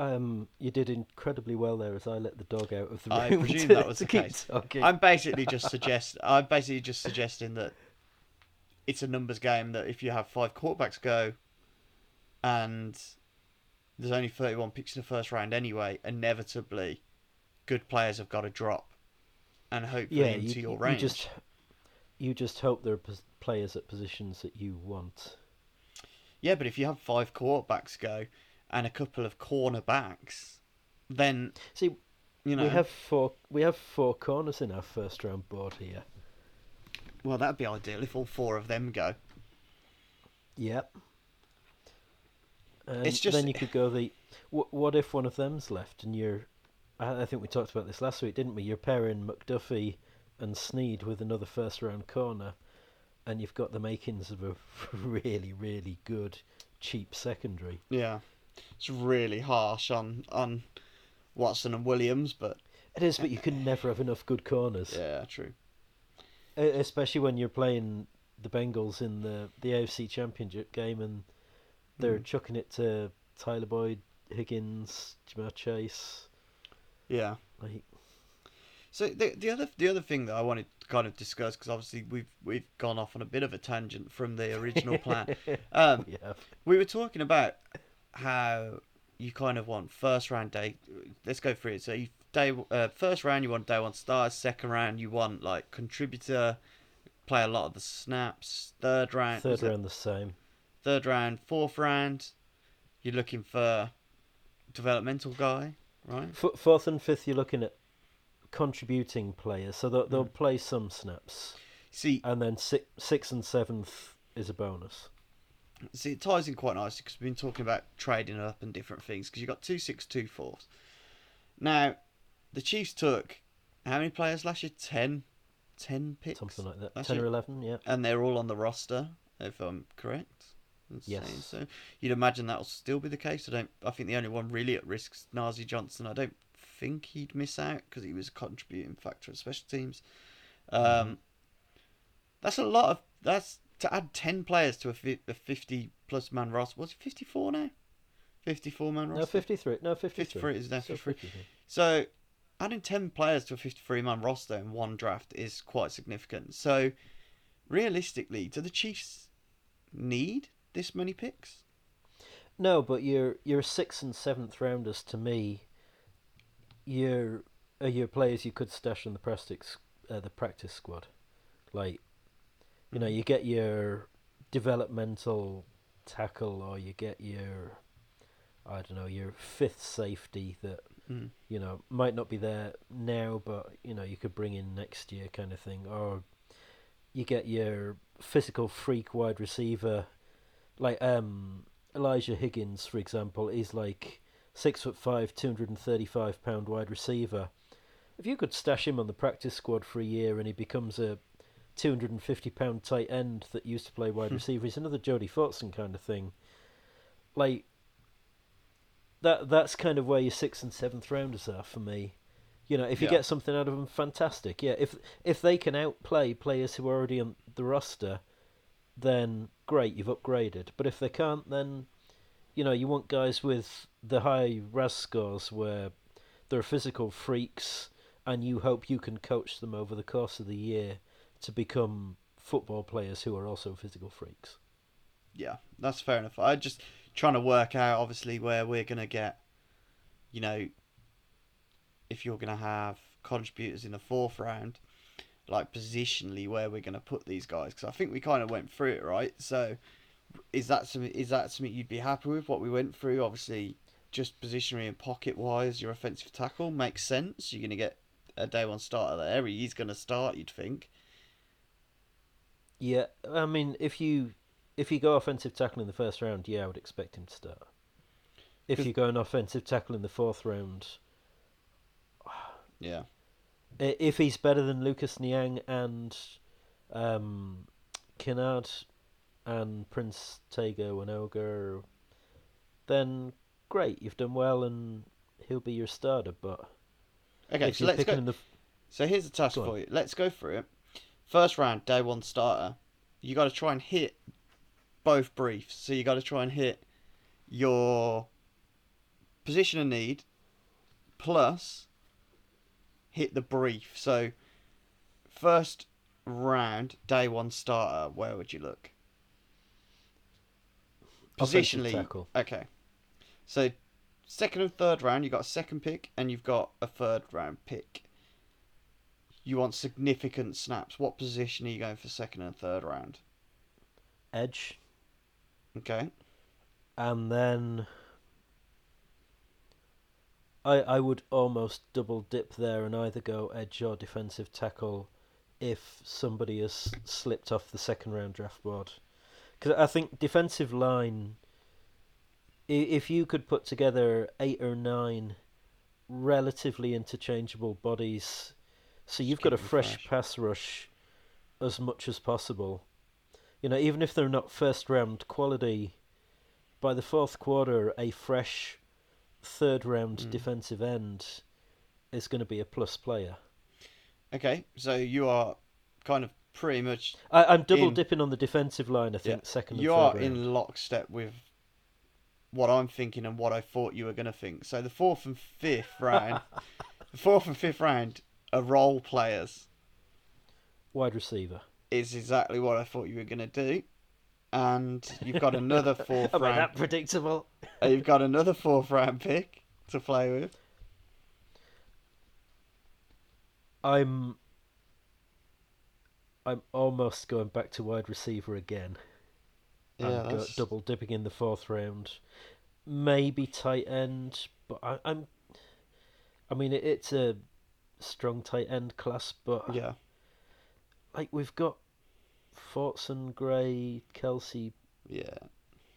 Um, you did incredibly well there as I let the dog out of the I room. presume to, that was the case. talking. I'm basically just suggest. I'm basically just suggesting that it's a numbers game. That if you have five quarterbacks go, and there's only 31 picks in the first round anyway, inevitably, good players have got to drop, and hopefully yeah, into you, your you range. just you just hope there are players at positions that you want. Yeah, but if you have five quarterbacks go and a couple of cornerbacks, then See, you know. we have four we have four corners in our first round board here. Well, that'd be ideal if all four of them go. Yep. And It's just- then you could go the. wh- What if one of them's left and you're? I I think we talked about this last week, didn't we? You're pairing McDuffie and Sneed with another first round corner, and you've got the makings of a really, really good cheap secondary. Yeah, it's really harsh on on Watson and Williams, but It is, but you can never have enough good corners, yeah, true. Especially when you're playing the Bengals in the the AFC Championship game and they're Mm. chucking it to Tyler Boyd, Higgins, Ja'Marr Chase. Yeah. Like, So the the other the other thing that I wanted to kind of discuss because obviously we've we've gone off on a bit of a tangent from the original plan. Um, yeah, we were talking about how you kind of want first round day. Let's go through it. So you day uh, first round you want day one stars. Second round you want like contributor, play a lot of the snaps. Third round, third was it- round the same. third round, fourth round, you're looking for developmental guy, right? F- fourth and fifth, you're looking at contributing players, so they'll, Mm. they'll play some snaps, See, and then six, sixth and seventh is a bonus. See, it ties in quite nicely because we've been talking about trading up and different things. Because you've got two six, two fourths. Now, the Chiefs took how many players last year? 10, 10 picks, Something like that. Ten it. or eleven, yeah. and they're all on the roster, if I'm correct. Yes. So you'd imagine that'll still be the case. I don't. I think the only one really at risk is Nazeeh Johnson. I don't think he'd miss out because he was a contributing factor at special teams. Um, Mm-hmm. That's a lot of. That's to add ten players to a, fi- a fifty plus man roster. What's it fifty four now? Fifty four man roster. No, fifty-three. No, fifty-three. 53 is now So 53. So adding 10 players to a 53 man roster in one draft is quite significant. So realistically, do the Chiefs need this many picks? No, but your your sixth and seventh rounders to me, your are your players you could stash in the practice uh, the practice squad, like, you know, you get your developmental tackle or you get your, I don't know, your fifth safety that Mm. you know might not be there now, but you know you could bring in next year kind of thing, or you get your physical freak wide receiver, like um Elijah Higgins, for example, is like six foot five, two hundred and thirty five pound wide receiver. If you could stash him on the practice squad for a year and he becomes a two hundred and fifty pound tight end that used to play wide hmm. receiver, he's another Jody Fortson kind of thing. Like that that's kind of where your sixth and seventh rounders are for me. You know, if you Yeah. get something out of them, fantastic. Yeah, if if they can outplay players who are already on the roster, then great, you've upgraded. But if they can't, then you know you want guys with the high RAS scores where they're physical freaks, and you hope you can coach them over the course of the year to become football players who are also physical freaks. Yeah, that's fair enough. I just trying to work out obviously where we're gonna get, you know, if you're gonna have contributors in the fourth round, like positionally where we're gonna put these guys because I think we kind of went through it right. So, is that something? Is that something you'd be happy with? What we went through, obviously, just positionally and pocket wise, your offensive tackle makes sense. You're gonna get a day one starter there. He's gonna start, you'd think. Yeah, I mean, if you if you go offensive tackle in the first round, yeah, I would expect him to start. If you go an offensive tackle in the fourth round, Yeah. if he's better than Lucas Niang and um, Kinnard and Prince Tega and Ogre, then great, you've done well, and he'll be your starter. But Okay, so let's go. the So here's a task for you. Let's go through it. First round, day one starter. You got to try and hit both briefs. So you got to try and hit your position of need plus hit the brief. So first round, day one starter. Where would you look? Positionally, okay. So second and third round, you got a second pick, and you've got a third round pick. You want significant snaps. What position are you going for second and third round? edge, Okay. and then I I would almost double dip there and either go edge or defensive tackle if somebody has slipped off the second round draft board. Because I think defensive line, if you could put together eight or nine relatively interchangeable bodies, so you've got a fresh, pass rush as much as possible. You know, even if they're not first round quality, by the fourth quarter, a fresh third round Mm. defensive end is going to be a plus player. Okay. So you are kind of pretty much I, I'm double In- dipping on the defensive line. I think Yeah. second. And you are round. in lockstep with what I'm thinking and what I thought you were going to think. So the fourth and fifth round, the fourth and fifth round are role players. wide receiver. Is exactly what I thought you were going to do. And you've got another fourth round. that predictable? Uh, You've got another fourth round pick to play with. I'm. I'm almost going back to wide receiver again. Yeah, go, double dipping in the fourth round. Maybe tight end, but I, I'm. I mean, it, it's a strong tight end class, but yeah. like we've got Fortson, Gray, Kelce, Yeah,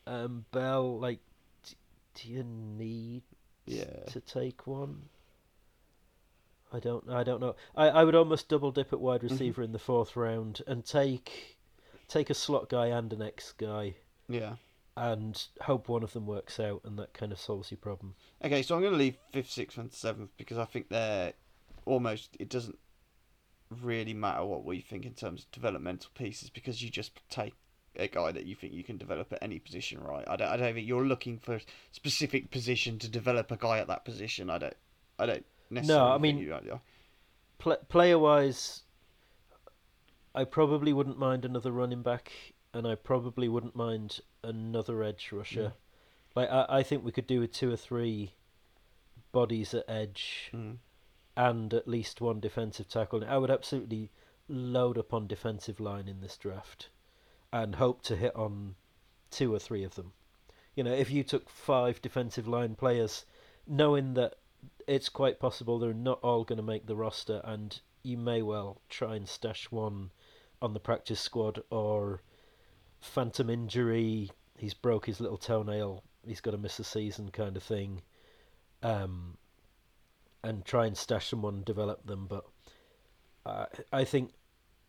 um, Bell. Like, d- do you need yeah. to take one? I don't. I don't know. I, I would almost double dip at wide Mm-hmm. receiver in the fourth round and take take a slot guy and an X guy Yeah. and hope one of them works out and that kind of solves your problem. Okay, so I'm going to leave fifth, sixth, and seventh because I think they're almost. It doesn't really matter what we think in terms of developmental pieces because you just take a guy that you think you can develop at any position, right? I don't. I don't think you're looking for a specific position to develop a guy at that position. I don't. I don't necessarily. No, I mean- you are. Pla player wise, I probably wouldn't mind another running back, and I probably wouldn't mind another edge rusher. Like I, I think we could do with two or three bodies at edge Mm. And at least one defensive tackle. I would absolutely load up on defensive line in this draft, and hope to hit on two or three of them. You know, if you took five defensive line players, knowing that it's quite possible they're not all going to make the roster, and you may well try and stash one on the practice squad or phantom injury. He's broke his little toenail. He's got to miss a season, kind of thing. Um, and try and stash someone and develop them. But I I think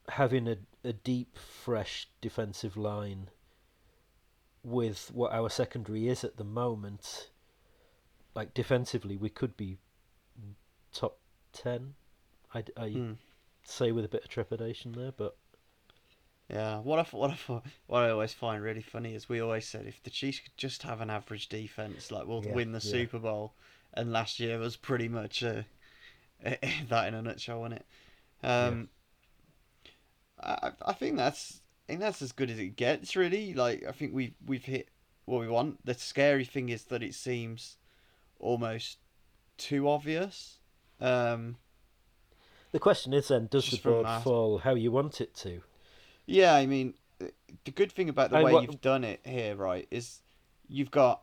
having a a deep, fresh defensive line with what our secondary is at the moment, like defensively, we could be top ten. I I Mm. say with a bit of trepidation there, but Yeah, what I what I what I always find really funny is we always said if the Chiefs could just have an average defense, like we'll Yeah, win the yeah. Super Bowl, and last year was pretty much uh, that in a nutshell, wasn't it? Um, I I think that's I think that's as good as it gets, really. Like I think we we've hit what we want. The scary thing is that it seems almost too obvious. Um, the question is then, does the board fall how you want it to? Yeah, I mean, the good thing about the And way what- you've done it here, right, is you've got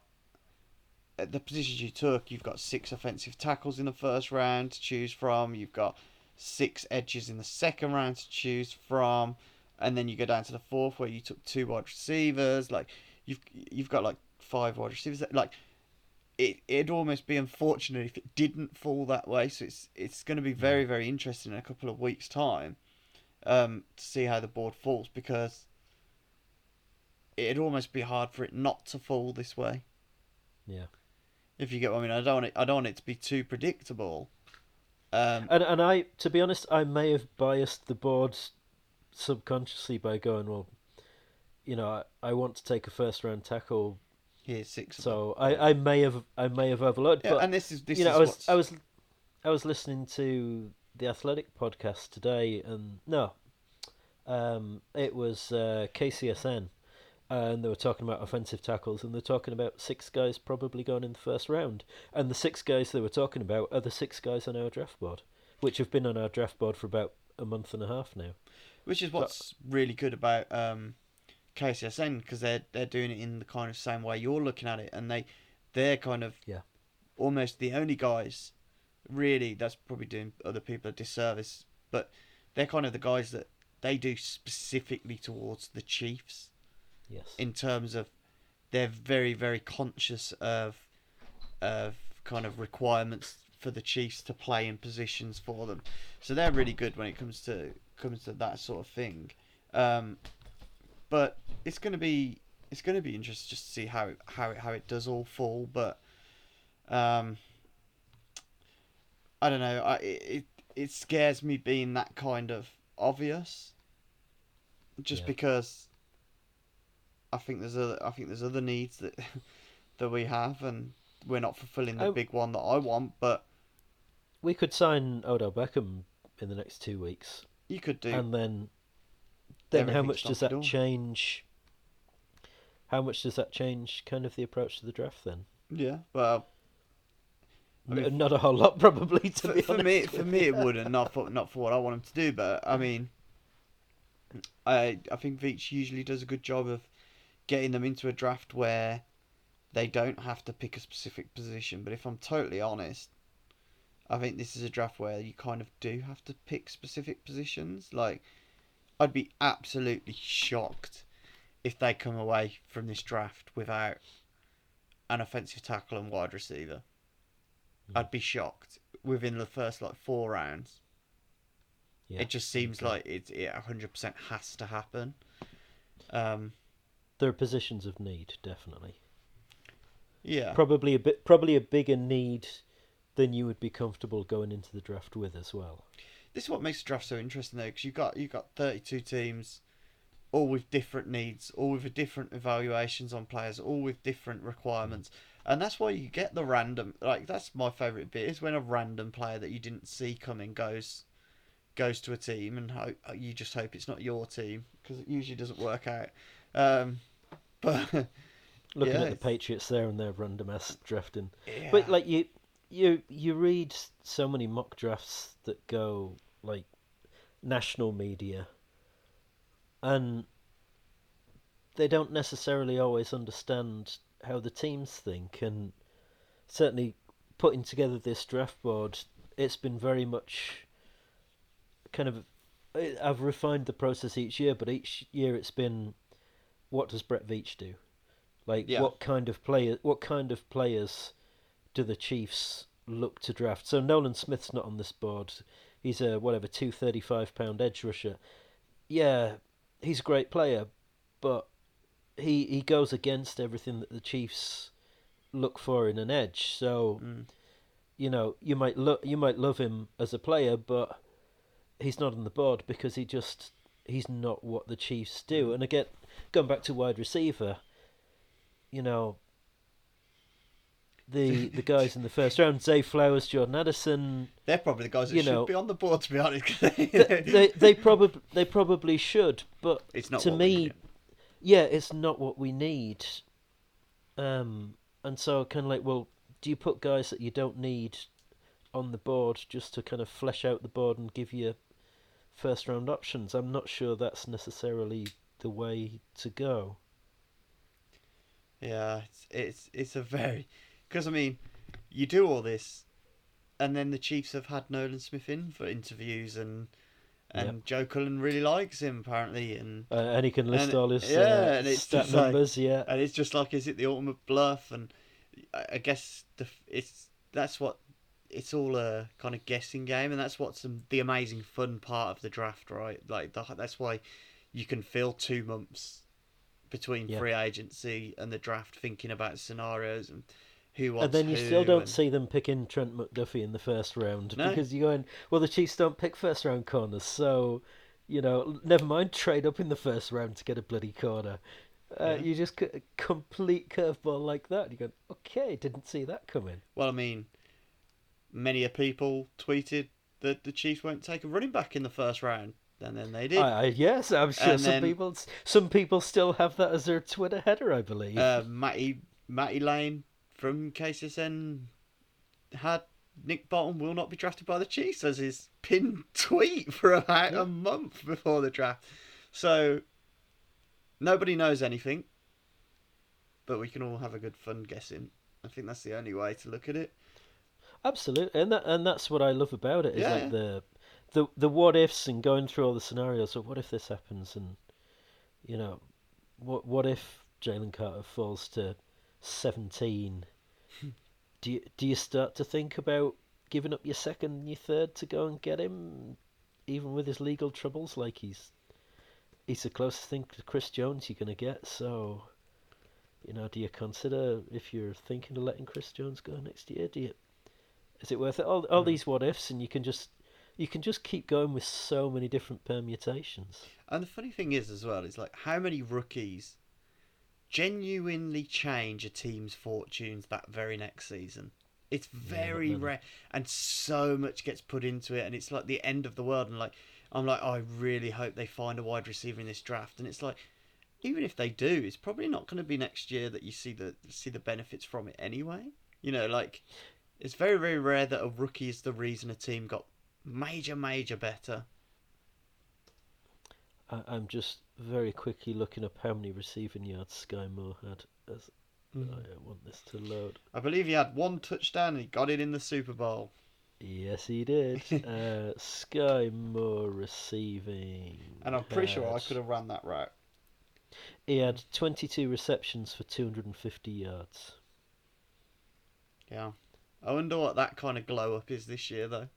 the positions you took. You've got six offensive tackles in the first round to choose from. You've got six edges in the second round to choose from, and then you go down to the fourth where you took two wide receivers. Like you've you've got like five wide receivers. Like it it'd almost be unfortunate if it didn't fall that way. So it's it's going to be very very interesting in a couple of weeks' time um, to see how the board falls because it'd almost be hard for it not to fall this way. Yeah. If you get what I mean, I don't want it. I don't want it to be too predictable. Um, And and I, to be honest, I may have biased the board subconsciously by going, well, you know, I, I want to take a first round tackle, here's six. so I, I may have I may have overlooked. yeah, but and this is this you know, I was what's- I was I was listening to the Athletic podcast today, and no, um, it was uh, KCSN, and they were talking about offensive tackles, and they're talking about six guys probably going in the first round, and the six guys they were talking about are the six guys on our draft board, which have been on our draft board for about a month and a half now. which is what's really good about um, KCSN because they're they're doing it in the kind of same way you're looking at it, and they they're kind of Yeah. almost the only guys really that's probably doing other people a disservice, but they're kind of the guys that they do specifically towards the Chiefs Yes. in terms of they're very very conscious of of kind of requirements for the Chiefs to play in positions for them. So they're really good when it comes to comes to that sort of thing. Um, but it's gonna be it's gonna be interesting just to see how it, how it, how it does all fall. But um, I don't know. I it it, it scares me being that kind of obvious. Just Yeah. because I think there's other I think there's other needs that that we have and we're not fulfilling the I- big one that I want, but we could sign Odell Beckham in the next two weeks. you could do and then then how much does that change how much does that change kind of the approach to the draft then yeah. Well, I mean, not a whole lot probably to for, be for me, for me, it wouldn't. Not for not for what I want him to do, but I mm. mean, I I think Veach usually does a good job of getting them into a draft where they don't have to pick a specific position. But if I'm totally honest, I think this is a draft where you kind of do have to pick specific positions. Like, I'd be absolutely shocked if they come away from this draft without an offensive tackle and wide receiver. I'd be shocked. within the first like four rounds. Yeah. It just seems like it it hundred percent has to happen. Um, there are positions of need, definitely. yeah, Probably a bit, probably a bigger need than you would be comfortable going into the draft with as well. this is what makes the draft so interesting though, because you've got you've got thirty two teams, all with different needs, all with different evaluations on players, all with different requirements, and that's why you get the random. Like that's my favorite bit is when a random player that you didn't see coming goes goes to a team, and hope, you just hope it's not your team because it usually doesn't work out. Um, but Looking Yeah, at the Patriots there and their random ass drafting, yeah. but like you, you, you read so many mock drafts that go like national media, and they don't necessarily always understand how the teams think, and certainly putting together this draft board, it's been very much kind of. I- I've refined the process each year, but each year it's been, what does Brett Veach do? Like Yeah. what kind of player? What kind of players do the Chiefs look to draft? So Nolan Smith's not on this board. He's a whatever two thirty five pound edge rusher. Yeah, he's a great player, but he he goes against everything that the Chiefs look for in an edge. So Mm. you know you might lo- you might love him as a player, but he's not on the board because he just he's not what the Chiefs do. And again, going back to wide receiver, you know, the the guys in the first round, Zay Flowers, Jordan Addison, they're probably the guys that you should be on the board to be honest. they- they they, they probably they probably should, but it's not to me, yeah, it's not what we need. Um, and so kind of like, well, do you put guys that you don't need on the board just to kind of flesh out the board and give you first round options? I'm not sure that's necessarily the way to go. Yeah, it's it's it's a very because I mean, you do all this, and then the Chiefs have had Nolan Smith in for interviews, and and Yep. Joe Cullen really likes him apparently, and Uh, and he can list And- all his yeah, uh, and it's stat just like- numbers. yeah, and it's just like, is it the ultimate bluff? And I, I guess the it's that's what it's all a kind of guessing game, and that's what's the, the amazing fun part of the draft, right? Like the, that's why you can fill two months between Yeah. free agency and the draft thinking about scenarios and who wants and then you still don't and- see them picking Trent McDuffie in the first round No. because you're going, well, the Chiefs don't pick first round corners, so you know, never mind trade up in the first round to get a bloody corner. Uh, Yeah. You just get a complete curveball like that. You go, okay, didn't see that coming. Well, I mean, many a people tweeted that the Chiefs won't take a running back in the first round, and then they did. I, I, yes, I'm sure And some then- people, some people still have that as their Twitter header, I believe. uh, Matty Matty Lane from KCSN had Nick Bolton will not be drafted by the Chiefs as his pinned tweet for about Yeah. a month before the draft. So nobody knows anything, but we can all have a good fun guessing. I think that's the only way to look at it. Absolutely, and that and that's what I love about it is Yeah, like the the the what ifs and going through all the scenarios of what if this happens and you know what what if Jalen Carter falls to seventeen? do you do you start to think about giving up your second and your third to go and get him, even with his legal troubles? Like he's he's the closest thing to Chris Jones you're gonna get. So, you know, do you consider if you're thinking of letting Chris Jones go next year? Do you is it worth it? All all Mm. these what ifs, and you can just you can just keep going with so many different permutations. And the funny thing is, as well, is like how many rookies genuinely change a team's fortunes that very next season. It's very many. rare, and so much gets put into it, and it's like the end of the world. And like, I'm like, I really hope they find a wide receiver in this draft. And it's like, even if they do, it's probably not going to be next year that you see the see the benefits from it anyway. You know, like, it's very very rare that a rookie is the reason a team got major major better. I, I'm just very quickly looking up how many receiving yards Skyy Moore had. As Mm. I want this to load. I believe he had one touchdown and he got it in the Super Bowl. Yes, he did. uh, Skyy Moore receiving. And I'm pretty sure I could have ran that route. He had 22 receptions for 250 yards. Yeah. I wonder what that kind of glow up is this year, though.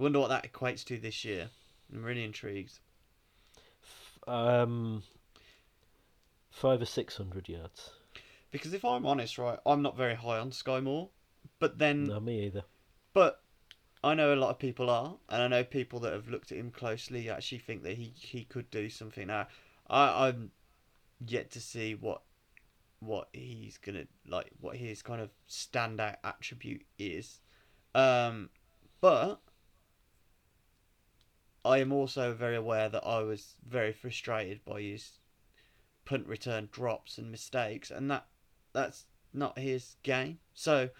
I wonder what that equates to this year. I'm really intrigued. Um, five or six hundred yards. Because if I'm honest, right, I'm not very high on Skyy Moore. But then, No, me either. but I know a lot of people are, and I know people that have looked at him closely actually think that he, he could do something. Now, I, I'm yet to see what what he's gonna like, what his kind of standout attribute is. Um, but I am also very aware that I was very frustrated by his punt return drops and mistakes, and that that's not his game. So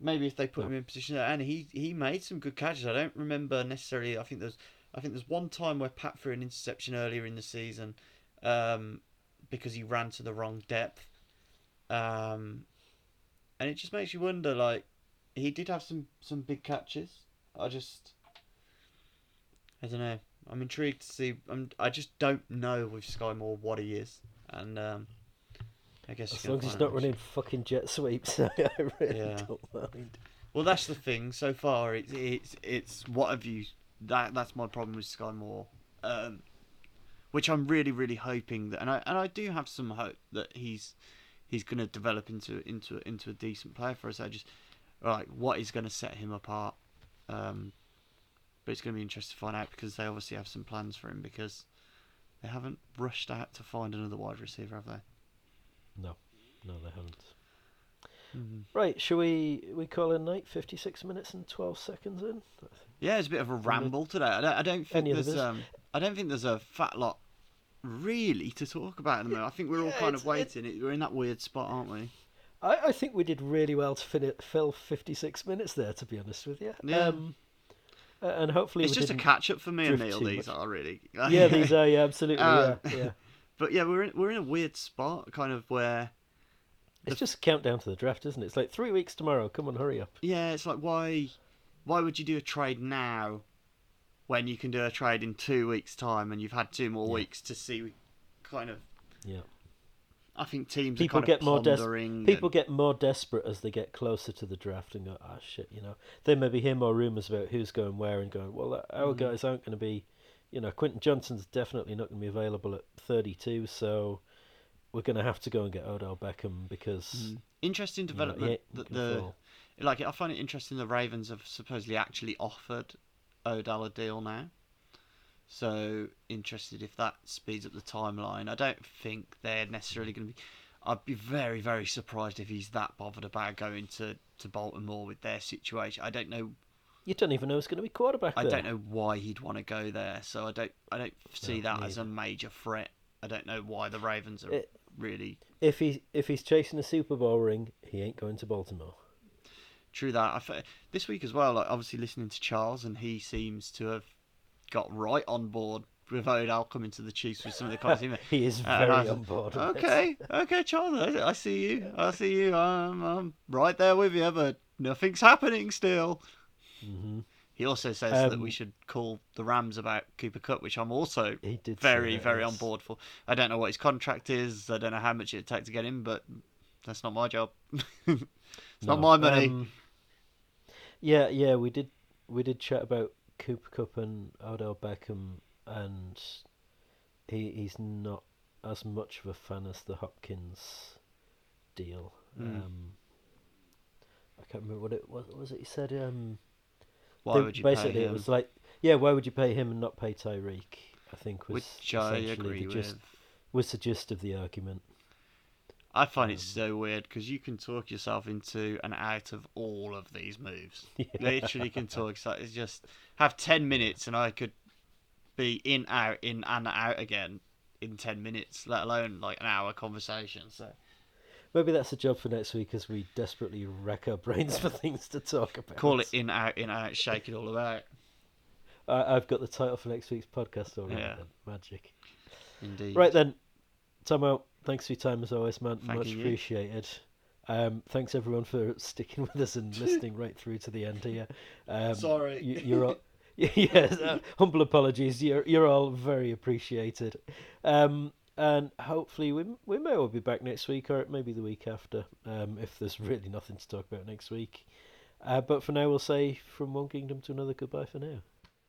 maybe if they put No. him in position, and he he made some good catches. I don't remember necessarily. I think there's I think there's one time where Pat threw an interception earlier in the season, um, because he ran to the wrong depth, um, and it just makes you wonder. Like he did have some some big catches. I just I don't know. I'm intrigued to see. I'm, I just don't know with Skyy Moore what he is, and um, I guess As long as he's not running fucking jet sweeps, I really Yeah. don't mind. Well, that's the thing. So far, it's it's it's what have you? That that's my problem with Skyy Moore, um, which I'm really really hoping that, and I and I do have some hope that he's he's going to develop into into into a decent player for us. I just like what is going to set him apart. Um, but it's going to be interesting to find out because they obviously have some plans for him because they haven't rushed out to find another wide receiver, have they? No, no, they haven't. Mm-hmm. Right, shall we we call it night? Fifty six minutes and twelve seconds in. Yeah, it's a bit of a ramble today. I don't, I don't think Any there's um, I don't think there's a fat lot really to talk about at the moment. I think we're all Yeah, kind of waiting. It, we're in that weird spot, aren't we? I, I think we did really well to fin- fill fifty six minutes there. To be honest with you, Yeah. Um, uh, and hopefully It's just a catch up for me and Neil. These much. are really. Yeah, these are yeah, absolutely. Yeah, yeah. But yeah, we're in, we're in a weird spot, kind of where It's just a countdown to the draft, isn't it? It's like three weeks tomorrow. Come on, hurry up. yeah, it's like why why would you do a trade now when you can do a trade in two weeks' time and you've had two more Yeah. weeks to see kind of. Yeah. I think teams People are kind get of more des- People and- get more desperate as they get closer to the draft and go, ah, shit, you know. They maybe hear more rumours about who's going where and going, well, uh, our Mhm. guys aren't going to be, you know, Quentin Johnston's definitely not going to be available at 32, so we're going to have to go and get Odell Beckham because Mm. Interesting you know, development that the fall. like I find it interesting the Ravens have supposedly actually offered Odell a deal now. So interested if that speeds up the timeline. I don't think they're necessarily going to be. I'd be very very surprised if he's that bothered about going to, to Baltimore with their situation. I don't know. You don't even know who's going to be quarterback I there. don't know why he'd want to go there. So I don't. I don't see No, that me as a major threat. I don't know why the Ravens are It- really If he if he's chasing a Super Bowl ring, he ain't going to Baltimore. True that. I this week as well, like obviously listening to Charles, and he seems to have got right on board with Odell coming to the Chiefs with some of the comments. he made. he is very was- on board. Okay, okay, Charles, I, I see you. I see you. I'm, I'm right there with you, but nothing's happening still. Mhm. He also says that Um, we should call the Rams about Cooper Kupp, which I'm also very, very on board for. I don't know what his contract is. I don't know how much it'd take to get him, but that's not my job. it's not my money. um, yeah, yeah, we did we did chat about Cooper Kupp and Odell Beckham, and he he's not as much of a fan as the Hopkins deal. Mm. Um, I can't remember what it was. what Was it he said? Um, Why would you basically it was like, yeah, why would you pay him and not pay Tyreek? I think was Which I essentially agree the with. gist, was the gist of the argument. I find it Um, so weird because you can talk yourself into and out of all of these moves. Yeah. Literally can talk. So it's just have ten minutes and I could be in, out, in and out again in ten minutes. Let alone like an hour conversation. So Maybe that's a job for next week as we desperately rack our brains for things to talk about. call it in, out, in, out, shake it all about. I, I've got the title for next week's podcast already. Yeah. Then. Magic. Indeed. Right then, Tommo, thanks for your time as always, man. Thank Much you. appreciated. Um, thanks everyone for sticking with us and listening right through to the end here. Um, Sorry. you, you're all, yes, uh, humble apologies. You're you're all very appreciated. Um, and hopefully we we may well be back next week or maybe the week after. Um, if there's really nothing to talk about next week. Uh, but for now, we'll say from one kingdom to another. Goodbye for now.